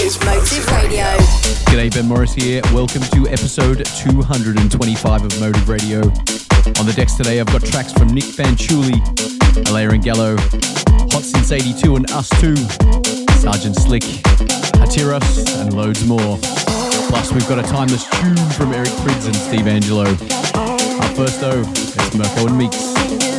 is Motive Radio. G'day, Ben Morris here. Welcome to episode 225 of Motive Radio. On the decks today, I've got tracks from Nic Fanciulli, Alaia and Gallo, Hot Since 82 and Us Two, Sergeant Slick, Hatiras, and loads more. Plus, we've got a timeless tune from Eric Prydz and Steve Angello. Up first, though, it's Mirko and Meex.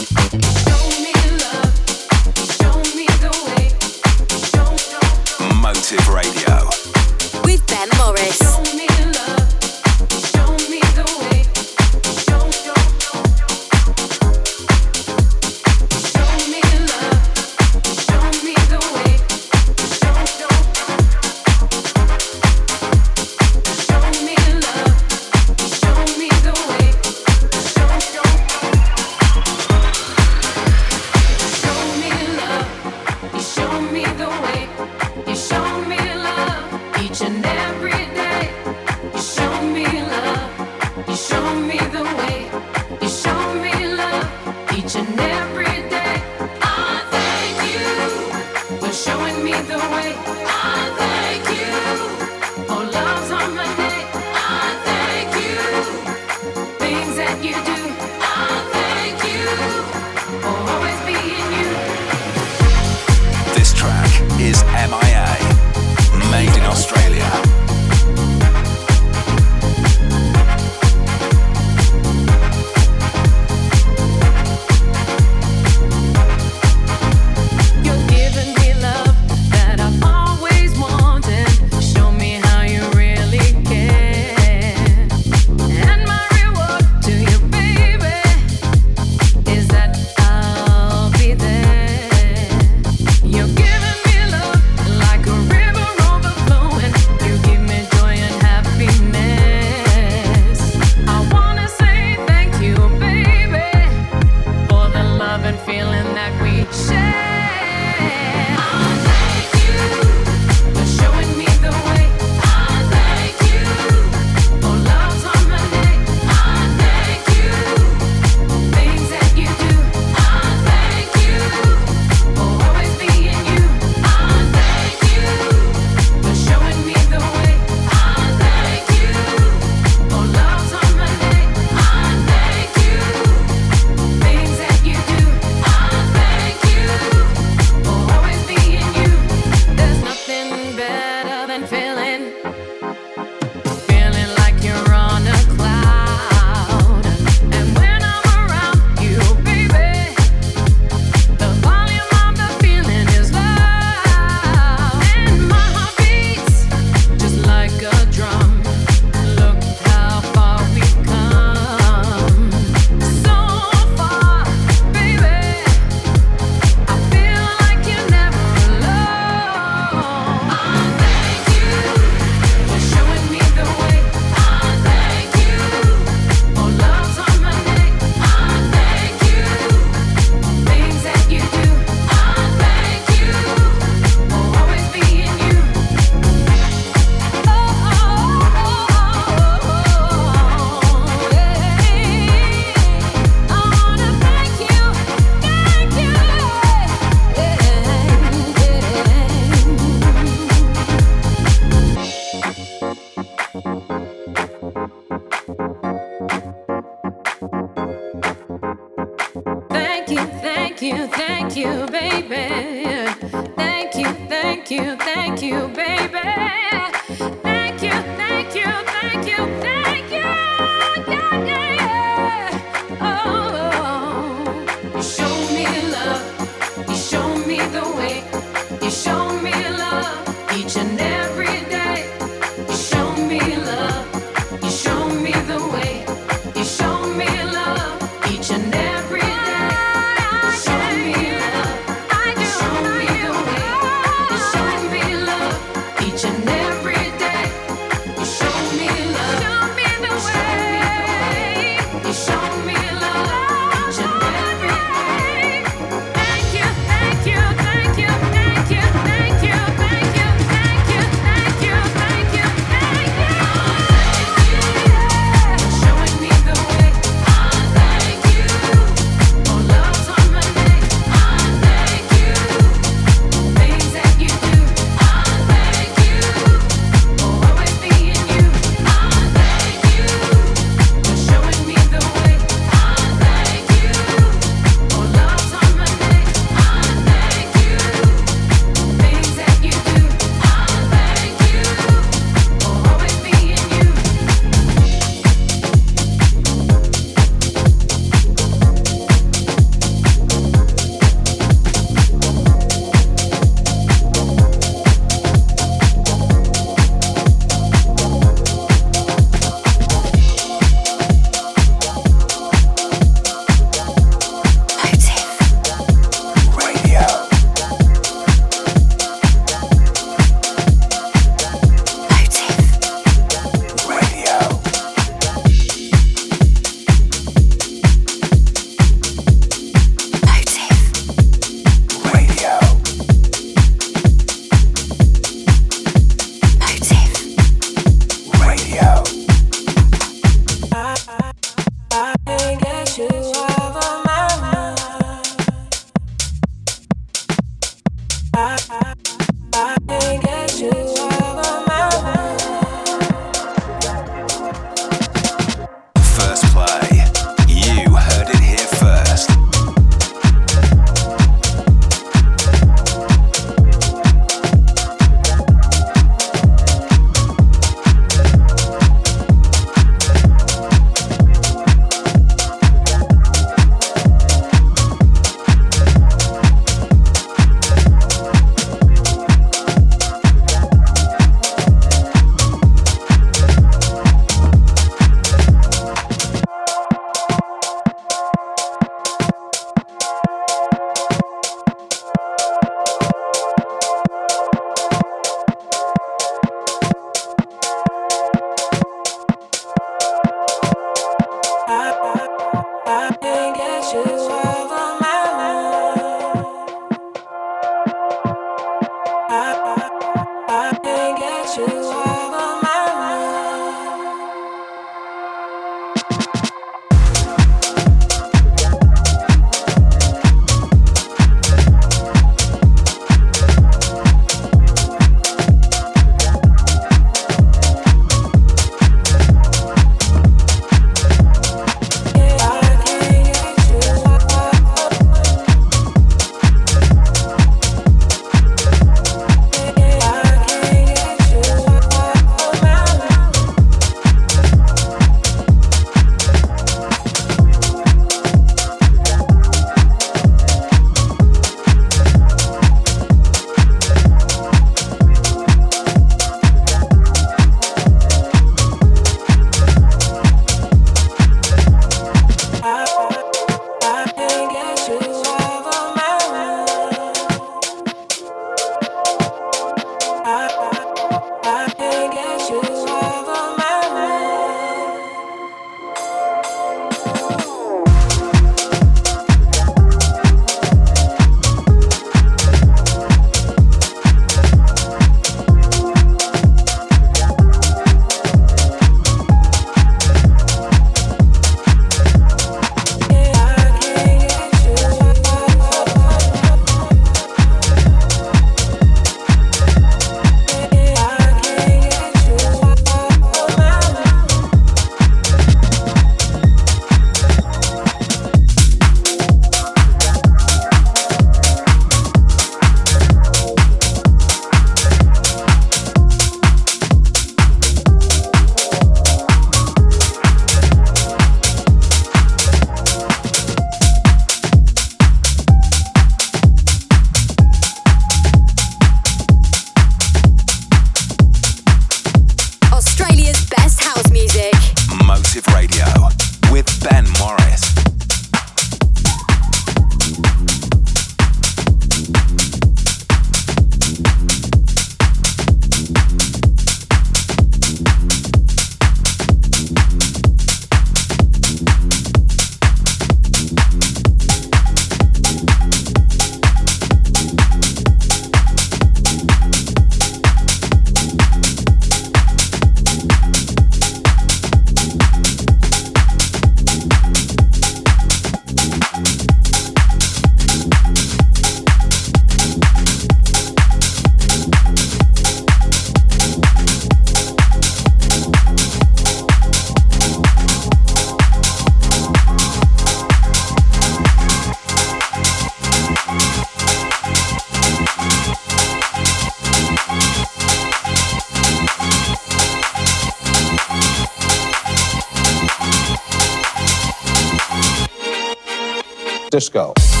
Disco.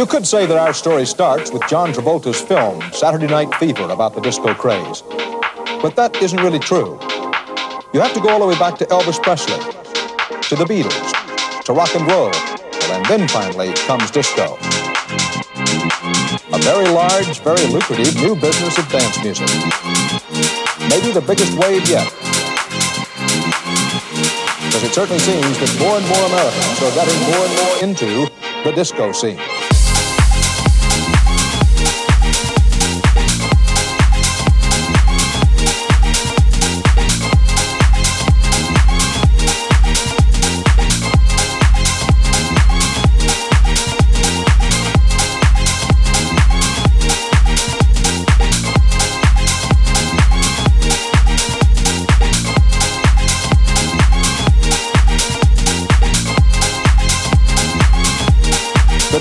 You could say that our story starts with John Travolta's film, Saturday Night Fever, about the disco craze. But that isn't really true. You have to go all the way back to Elvis Presley, to the Beatles, to rock and roll, and then finally comes disco. A very large, very lucrative new business of dance music. Maybe the biggest wave yet. Because it certainly seems that more and more Americans are getting more and more into the disco scene.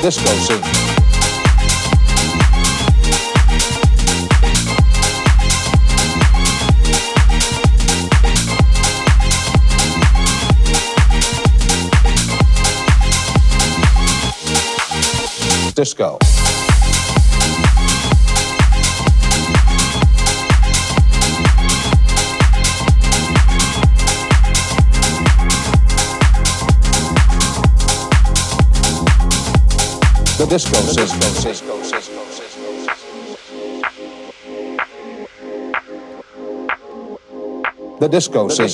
Disco scene. Disco. The disco scene. The disco scene.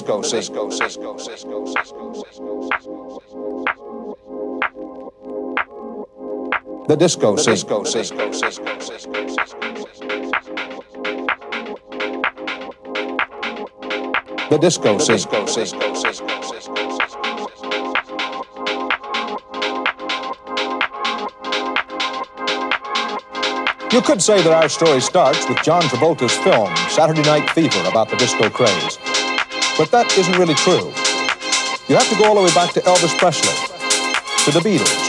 The disco scene. The disco scene. You could say that our story starts with John Travolta's film, Saturday Night Fever, about the disco craze. But that isn't really true. You have to go all the way back to Elvis Presley, to the Beatles,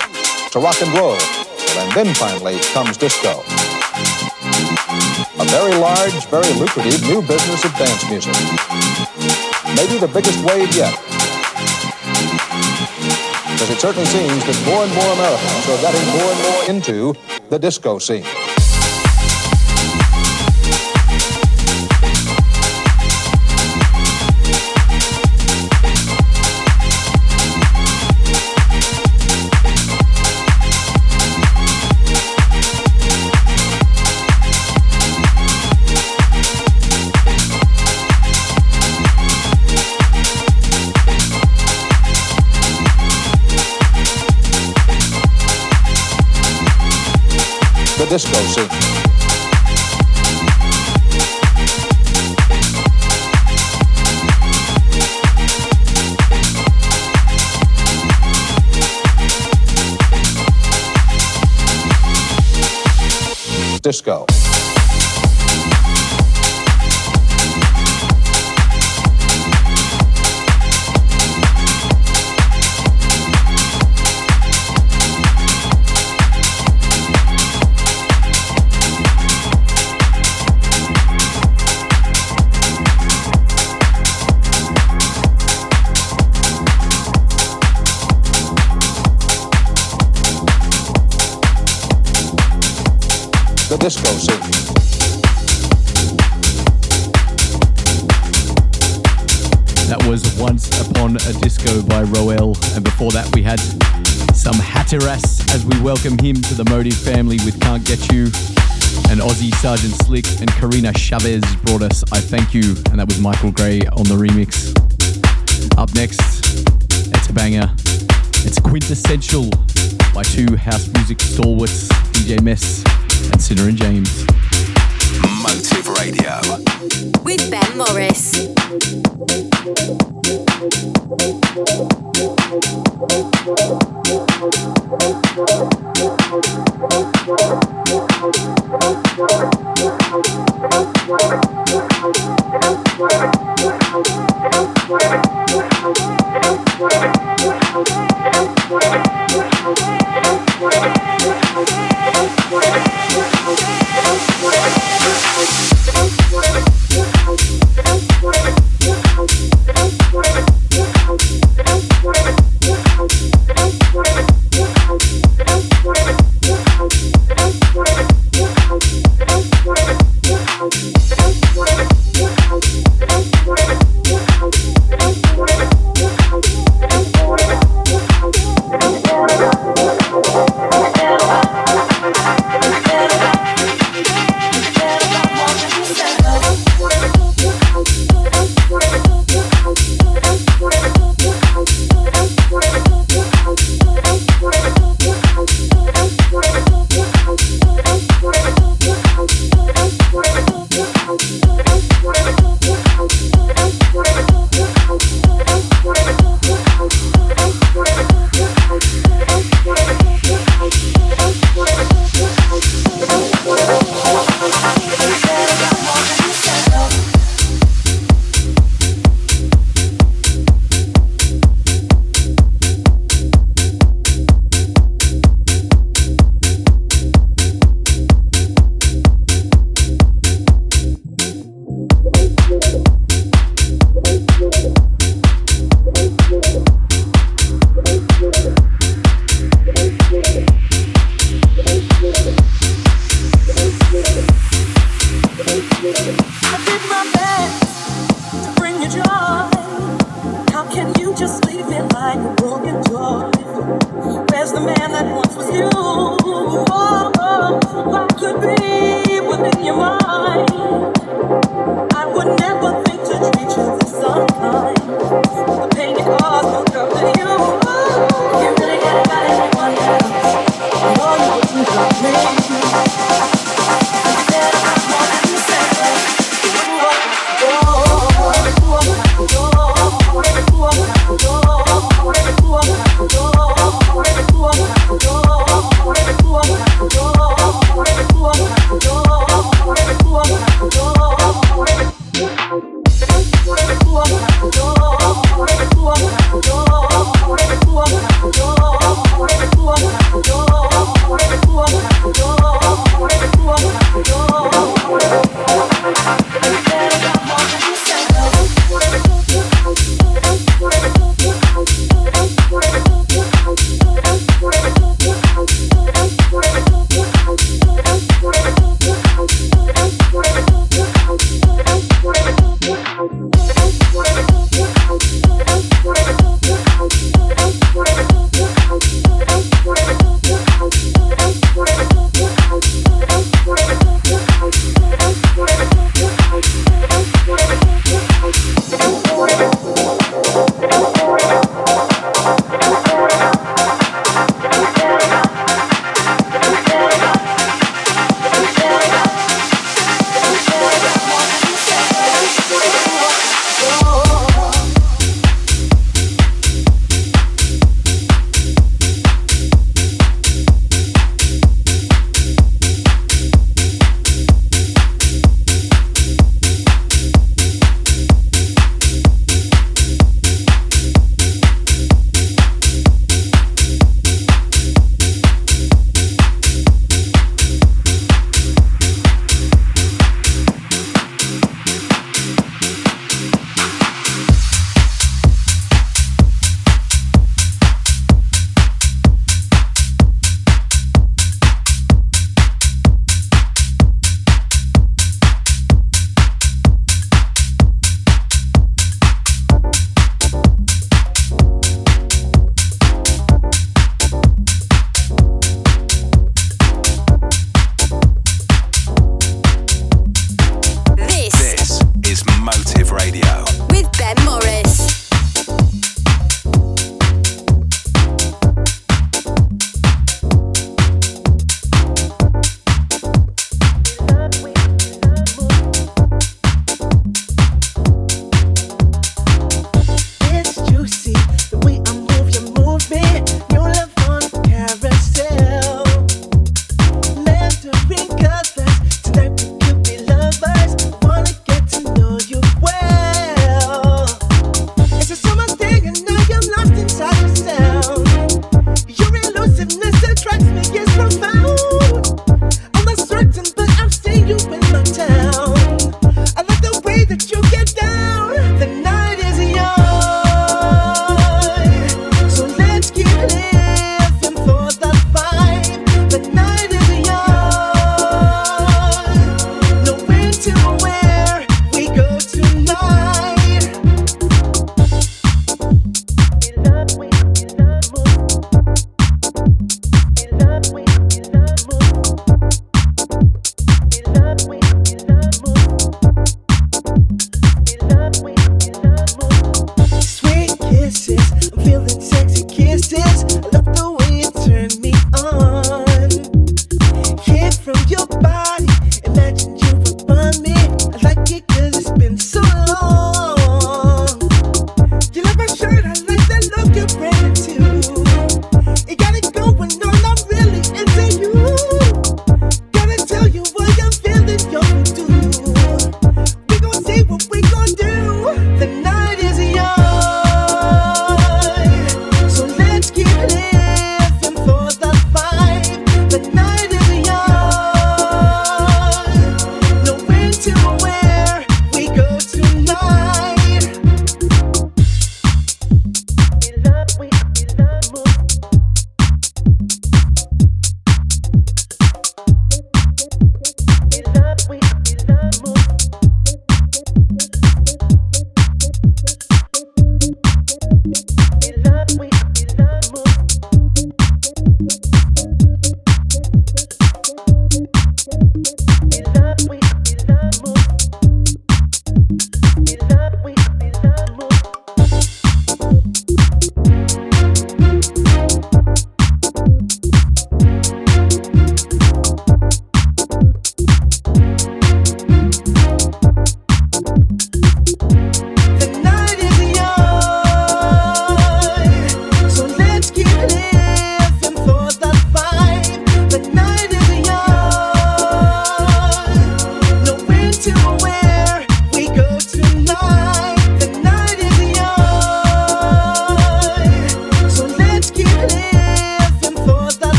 to rock and roll, and then finally comes disco. A very large, very lucrative new business of dance music. Maybe the biggest wave yet. Because it certainly seems that more and more Americans are getting more and more into the disco scene. Disco scene. Disco. Disco scene. That was Once Upon a Disco by Roel. And before that, we had some Hatiras as we welcome him to the Motive family with Can't Get You. And Aussie Sergeant Slick and Karina Chavez brought us I Thank You. And that was Michael Gray on the remix. Up next, it's a banger. It's Quintessential by two house music stalwarts, DJ Mes and Sinner and James. Motive Radio. With Ben Morris.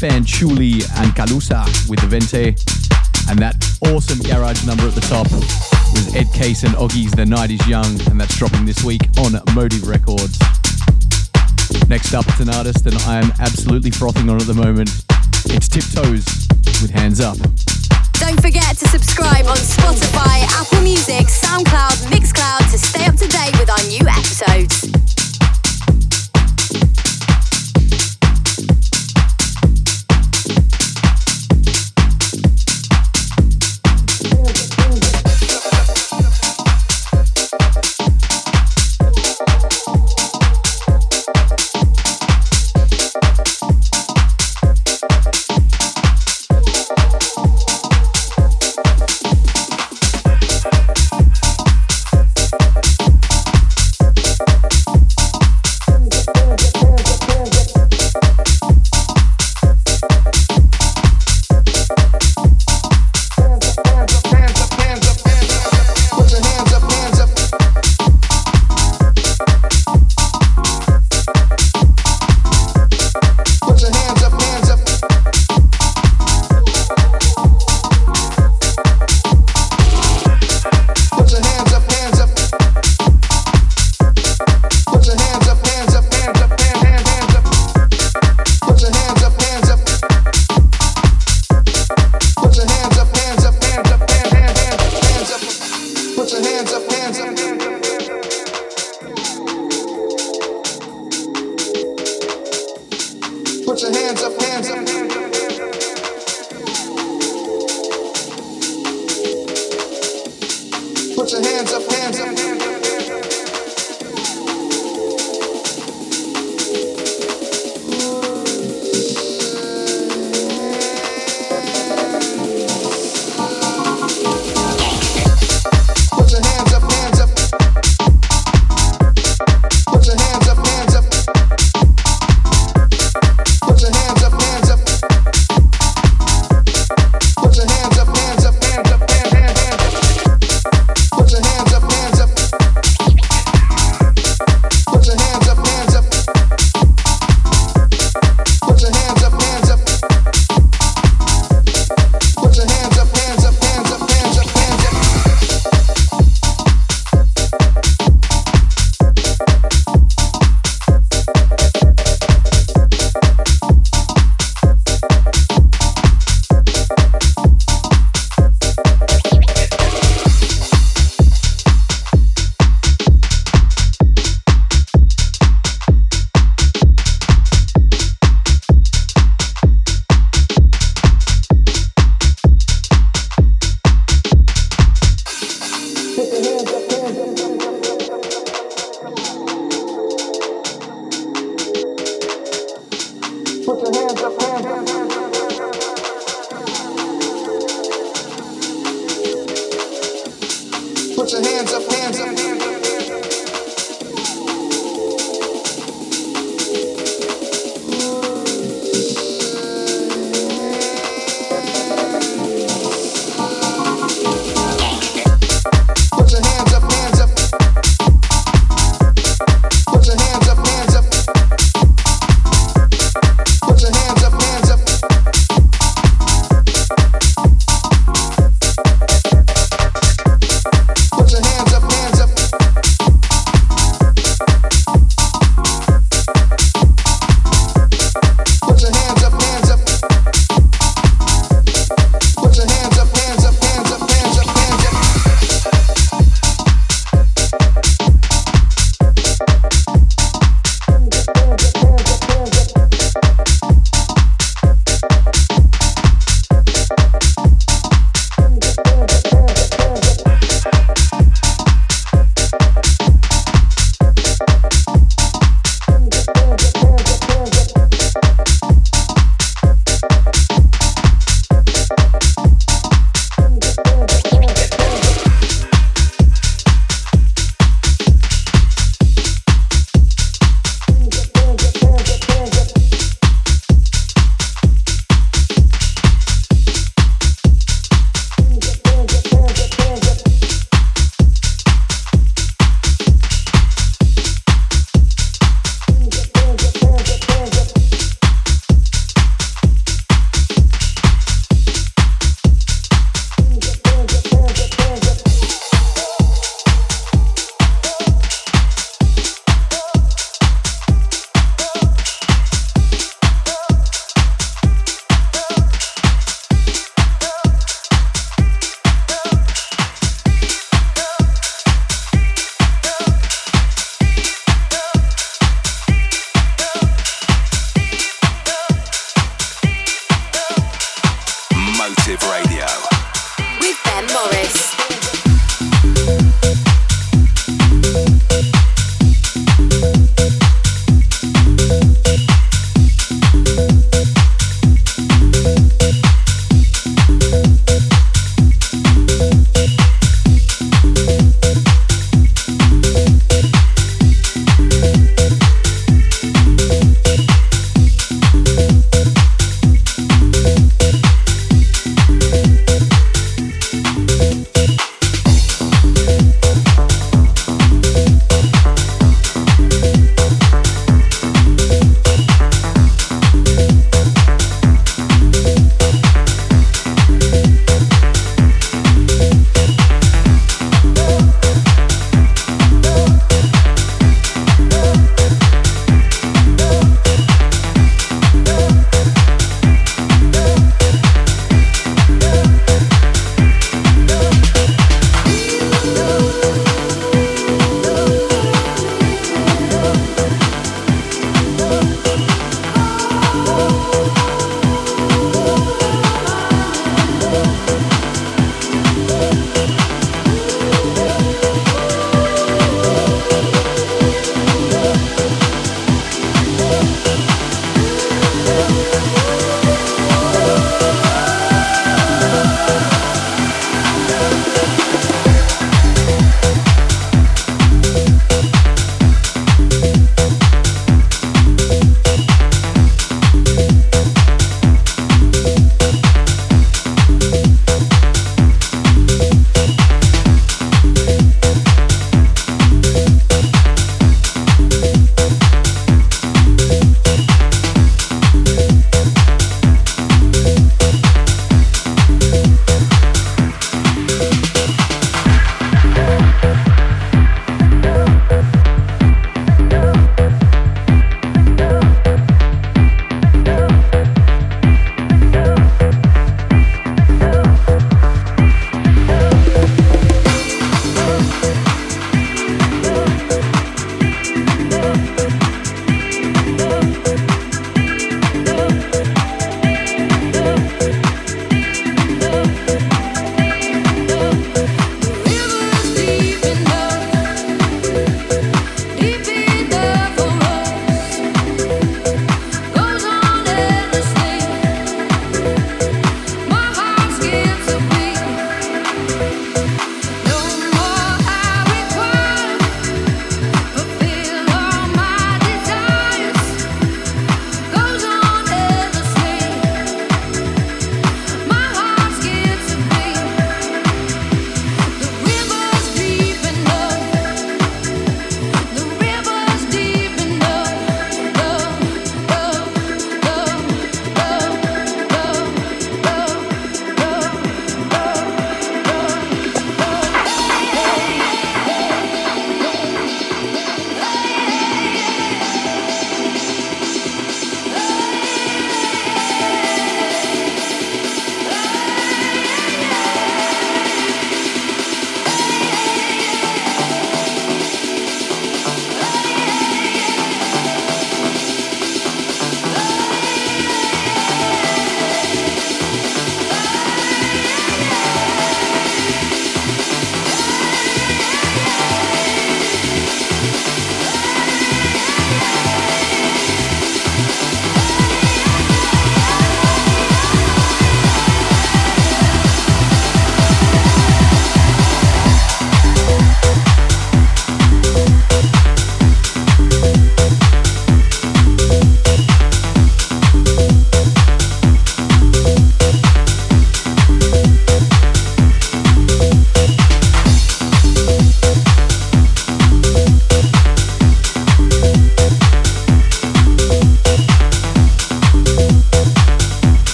Was and Calussa with the Vente. And that awesome garage number at the top was Ed Case and Oggie's The Night Is Young. And that's dropping this week on Motive Records. Next up, it's an artist that I am absolutely frothing on at the moment. It's Tiptoes with Hands Up. Don't forget to subscribe on Spotify, Apple Music, SoundCloud, Mixcloud to stay up to date with our new episodes.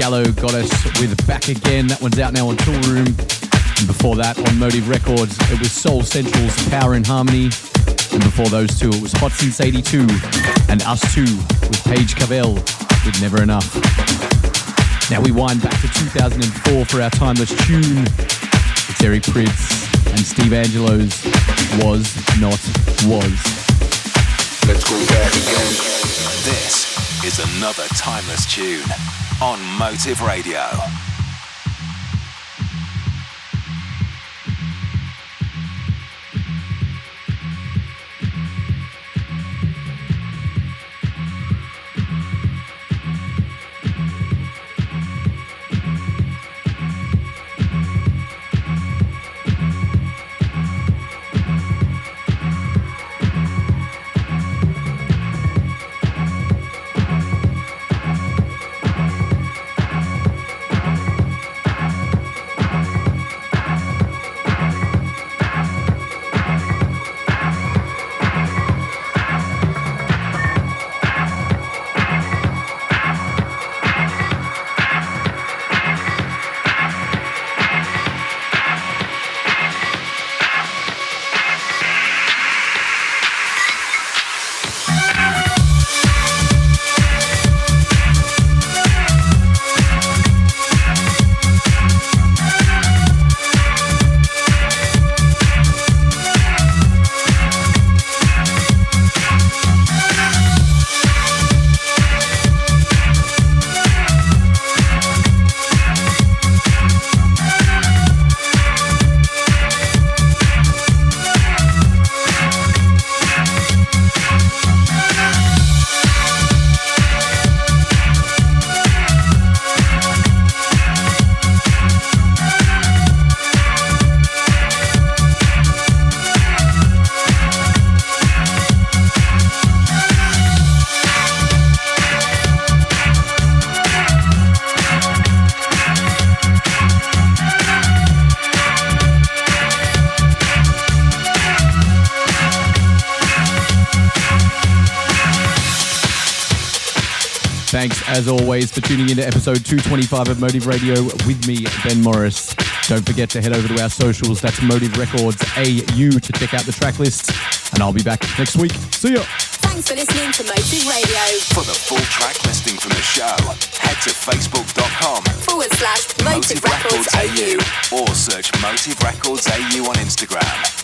Gallo us with Back Again. That one's out now on Toolroom. And before that, on Motive Records, it was Soul Central's Power in Harmony. And before those two, it was Hot Since 82 and Us Two with Paige Cavell with Never Enough. Now we wind back to 2004 for our timeless tune. It's Eric Prydz and Steve Angello's Woz Not Woz. Let's go back again. This is another timeless tune on Motive Radio. Always for tuning into episode 225 of Motive Radio with me, Ben Morris. Don't forget to head over to our socials. That's Motive Records AU to check out the track lists. And I'll be back next week. See ya. Thanks for listening to Motive Radio. For the full track listing from the show, head to facebook.com Forward slash Motive, Motive Records Records AU. AU or search Motive Records AU on Instagram.